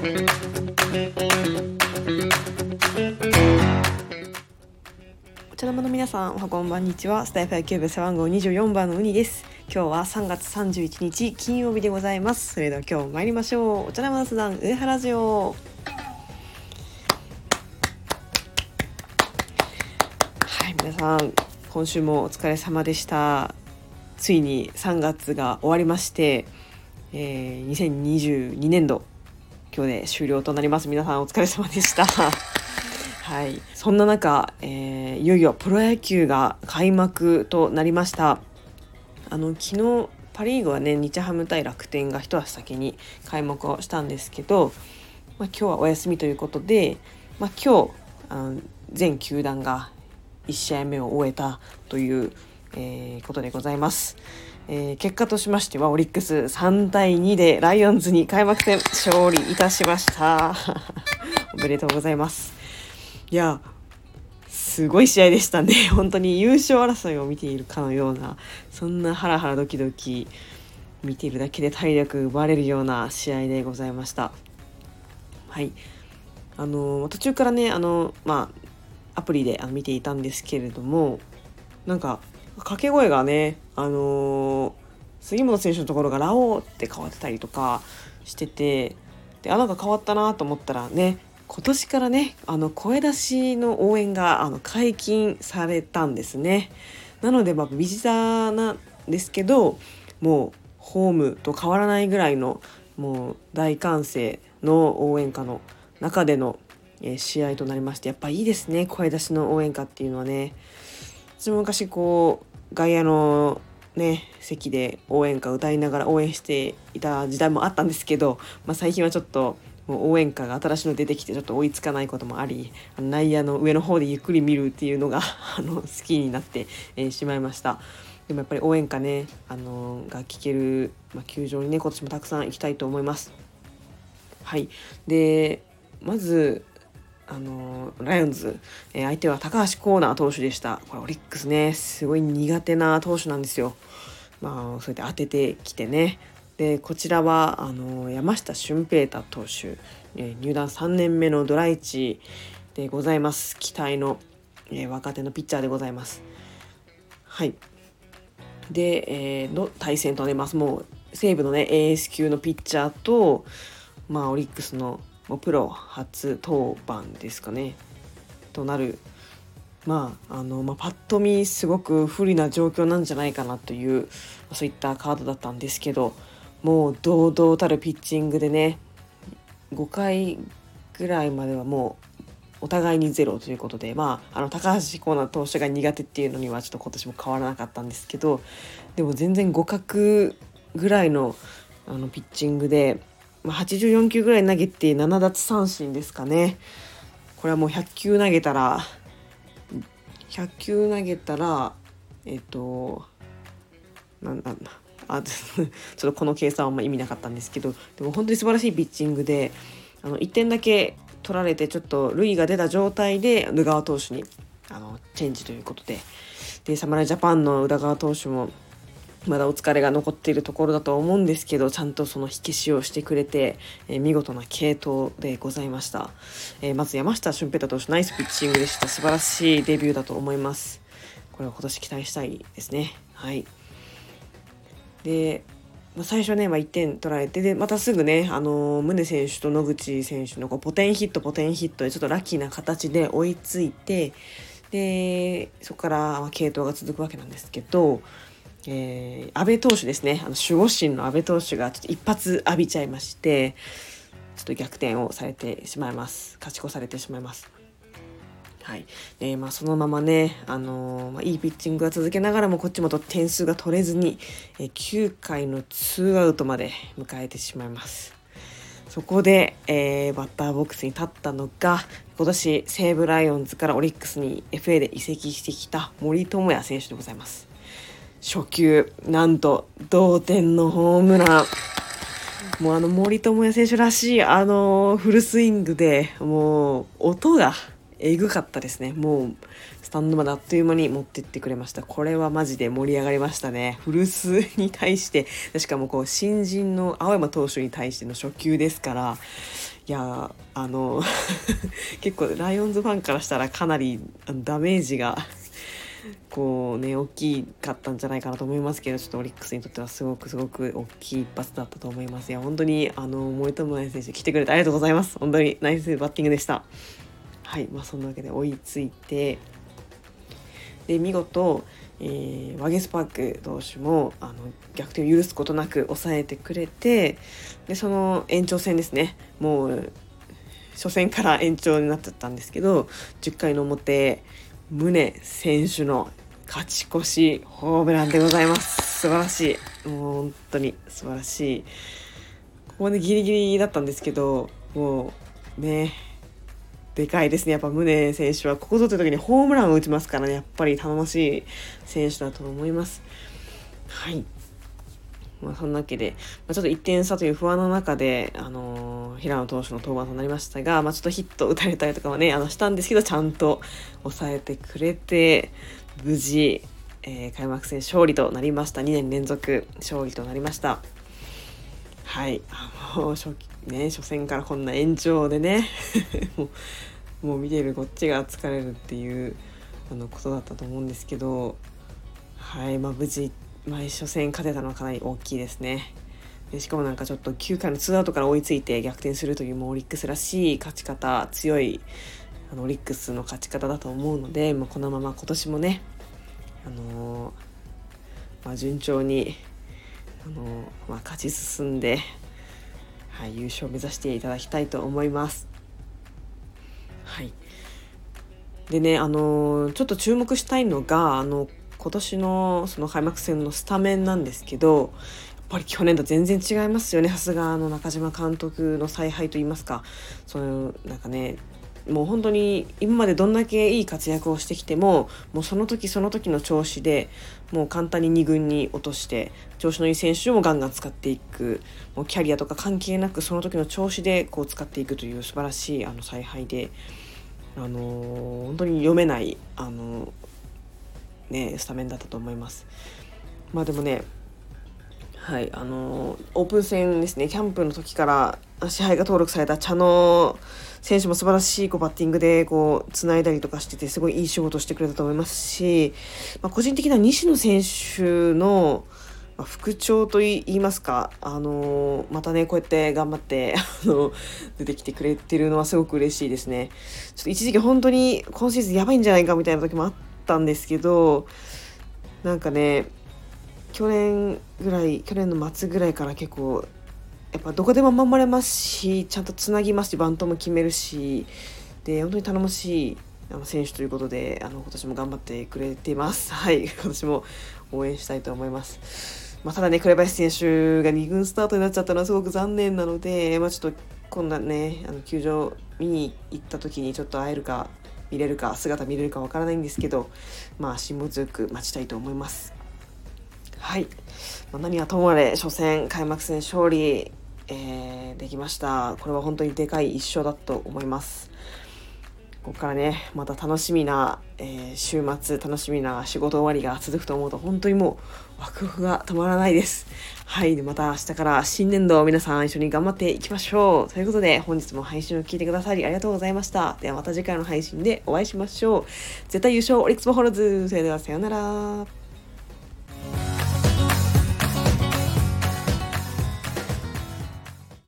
お茶の間の皆さんおはこんばんにちは。スタイフ野球部背番号24番のウニです。今日は3月31日金曜日でございます。それでは今日参りましょう。お茶の間の相談上原ジオ。はい皆さん今週もお疲れ様でした。ついに3月が終わりまして、えー、2022年度今日で終了となります。皆さんお疲れ様でした。はい。そんな中、えー、いよいよプロ野球が開幕となりました。あの昨日パ・リーグはね日ハム対楽天が一足先に開幕をしたんですけど、まあ、今日はお休みということで、まあ、今日あの全球団が1試合目を終えたという、えー、ことでございます。えー、結果としましてはオリックス3対2でライオンズに開幕戦勝利いたしました。おめでとうございます。いやすごい試合でしたね。本当に優勝争いを見ているかのようなそんなハラハラドキドキ見ているだけで体力奪われるような試合でございました。はい。あの途中からねあのまあアプリで見ていたんですけれどもなんか掛け声がね、あのー、杉本選手のところが「ラオウ」って変わってたりとかしててであなんか変わったなと思ったらね今年からねあの声出しの応援があの解禁されたんですね。なのでまあビジターなんですけどもうホームと変わらないぐらいのもう大歓声の応援歌の中での試合となりましてやっぱいいですね声出しの応援歌っていうのはね。私も昔こう外野のね席で応援歌歌いながら応援していた時代もあったんですけど、まあ、最近はちょっともう応援歌が新しいの出てきてちょっと追いつかないこともあり内野の上の方でゆっくり見るっていうのが あの好きになって、えー、しまいました。でもやっぱり応援歌ね、あのー、が聴ける、まあ、球場にね今年もたくさん行きたいと思います。はい。でまずあのライオンズ、えー、相手は高橋光成投手でした。これオリックスねすごい苦手な投手なんですよ。まあそうやって当ててきてね。でこちらはあの山下俊平太投手、えー、入団3年目のドライチでございます。期待の、えー、若手のピッチャーでございます。はい。で、えー、の対戦となります。もう西武のねエース級のピッチャーとまあオリックスのもうプロ初登板ですかね。となる。まああのまあ、パッと見すごく不利な状況なんじゃないかなというそういったカードだったんですけどもう堂々たるピッチングでね5回ぐらいまではもうお互いにゼロということで、まあ、あの高橋光成投手が苦手っていうのにはちょっと今年も変わらなかったんですけどでも全然互角ぐらいのあのピッチングでまあ、84球ぐらい投げて7奪三振ですかね。これはもう100球投げたら100球投げたらえっ、となんなんだあ ちょっとこの計算はあんま意味なかったんですけどでも本当に素晴らしいピッチングであの1点だけ取られてちょっと塁が出た状態で宇田川投手にあのチェンジということで。で侍ジャパンの宇田川投手もまだお疲れが残っているところだと思うんですけどちゃんとその火消しをしてくれて、えー、見事な継投でございました、えー、まず山下俊平太投手ナイスピッチングでした。素晴らしいデビューだと思います。これは今年期待したいですね。はい。で、まあ、最初ね、まあ、1点取られてでまたすぐね、あのー、宗選手と野口選手のこうポテンヒットポテンヒットでちょっとラッキーな形で追いついてでそこから継投が続くわけなんですけどえー、安倍投手ですねあの守護神の安倍投手がちょっと一発浴びちゃいましてちょっと逆転をされてしまいます勝ち越されてしまいます。はいえーまあ、そのままね、あのー、まあ、いいピッチングが続けながらもこっちもと点数が取れずに、えー、9回のツーアウトまで迎えてしまいます。そこで、えー、バッターボックスに立ったのが今年西武ライオンズからオリックスに FA で移籍してきた森友哉選手でございます。初球なんと同点のホームラン。もうあの森友哉選手らしいあのフルスイングでもう音がえぐかったですね。もうスタンドまであっという間に持ってってくれました。これはマジで盛り上がりましたね。古巣に対してしかもこう新人の青山投手に対しての初球ですから。いやあの 結構ライオンズファンからしたらかなりダメージがこうね大きかったんじゃないかなと思いますけどちょっとオリックスにとってはすごくすごく大きい一発だったと思います。いや本当にあの森友内選手来てくれてありがとうございます。本当にナイスバッティングでした。はいまあそんなわけで追いついてで見事、えー、ワゲスパーク投手もあの逆転を許すことなく抑えてくれてでその延長戦ですね。もう初戦から延長になっちゃったんですけど10回の表宗選手の勝ち越しホームランでございます。素晴らしい。もう本当に素晴らしい。ここでギリギリだったんですけどもうねでかいですね。やっぱ宗選手は。ここぞという時にホームランを打ちますからね。やっぱり頼もしい選手だと思います。はい。まあ、そんなわけで、まあ、ちょっと1点差という不安の中で、あのー、平野投手の登板となりましたが、まあ、ちょっとヒット打たれたりとかはねあのしたんですけどちゃんと抑えてくれて無事、えー、開幕戦勝利となりました。2年連続勝利となりました。はい。もう初,、ね、初戦からこんな延長でね もうもう見てるこっちが疲れるっていうあのことだったと思うんですけどはい。まあ無事まあ、初戦勝てたのはかなり大きいですね。でしかもなんかちょっと9回のツーアウトから追いついて逆転するというもうオリックスらしい勝ち方強いあのオリックスの勝ち方だと思うので、まあ、このまま今年もね、あのー、まあ、順調に、あのー、まあ、勝ち進んで、はい、優勝を目指していただきたいと思います。はいでね、あのー、ちょっと注目したいのがあの今年のその開幕戦のスタメンなんですけどやっぱり去年と全然違いますよね。さすがの中島監督の采配といいますか。そのなんかねもう本当に今までどんだけいい活躍をしてきてももうその時その時の調子でもう簡単に2軍に落として調子のいい選手をガンガン使っていく。もうキャリアとか関係なくその時の調子でこう使っていくという素晴らしいあの采配で、あのー、本当に読めない、あのーねスタメンだったと思いますまあでもねはいあのオープン戦ですねキャンプの時から支配が登録された茶野選手も素晴らしいこうバッティングでこう繋いだりとかしててすごいいい仕事してくれたと思いますし、まあ、個人的な西野選手の復調といいますか、あのまたねこうやって頑張って 出てきてくれてるのはすごく嬉しいですね。ちょっと一時期本当に今シーズンやばいんじゃないかみたいな時もあっったんですけどなんかね去年ぐらい去年の末ぐらいから結構やっぱどこでも守れますしちゃんとつなぎますしバントも決めるしで本当に頼もしいあの選手ということであの今年も頑張ってくれています。はい今年も応援したいと思います。まあ、ただね紅林選手が2軍スタートになっちゃったのはすごく残念なので、まあ、ちょっとこんなねあの球場見に行った時にちょっと会えるか見れるか姿見れるかわからないんですけどまあ辛抱強く待ちたいと思います。はい、まあ、何はともあれ初戦開幕戦勝利、えー、できました。これは本当にでかい一勝だと思います。ここからねまた楽しみな、えー、週末楽しみな仕事終わりが続くと思うと本当にもうワクワクが止まらないです。はいでまた明日から新年度皆さん一緒に頑張っていきましょう。ということで本日も配信を聞いてくださりありがとうございました。ではまた次回の配信でお会いしましょう。絶対優勝オリックスボホールズ。それではさようなら。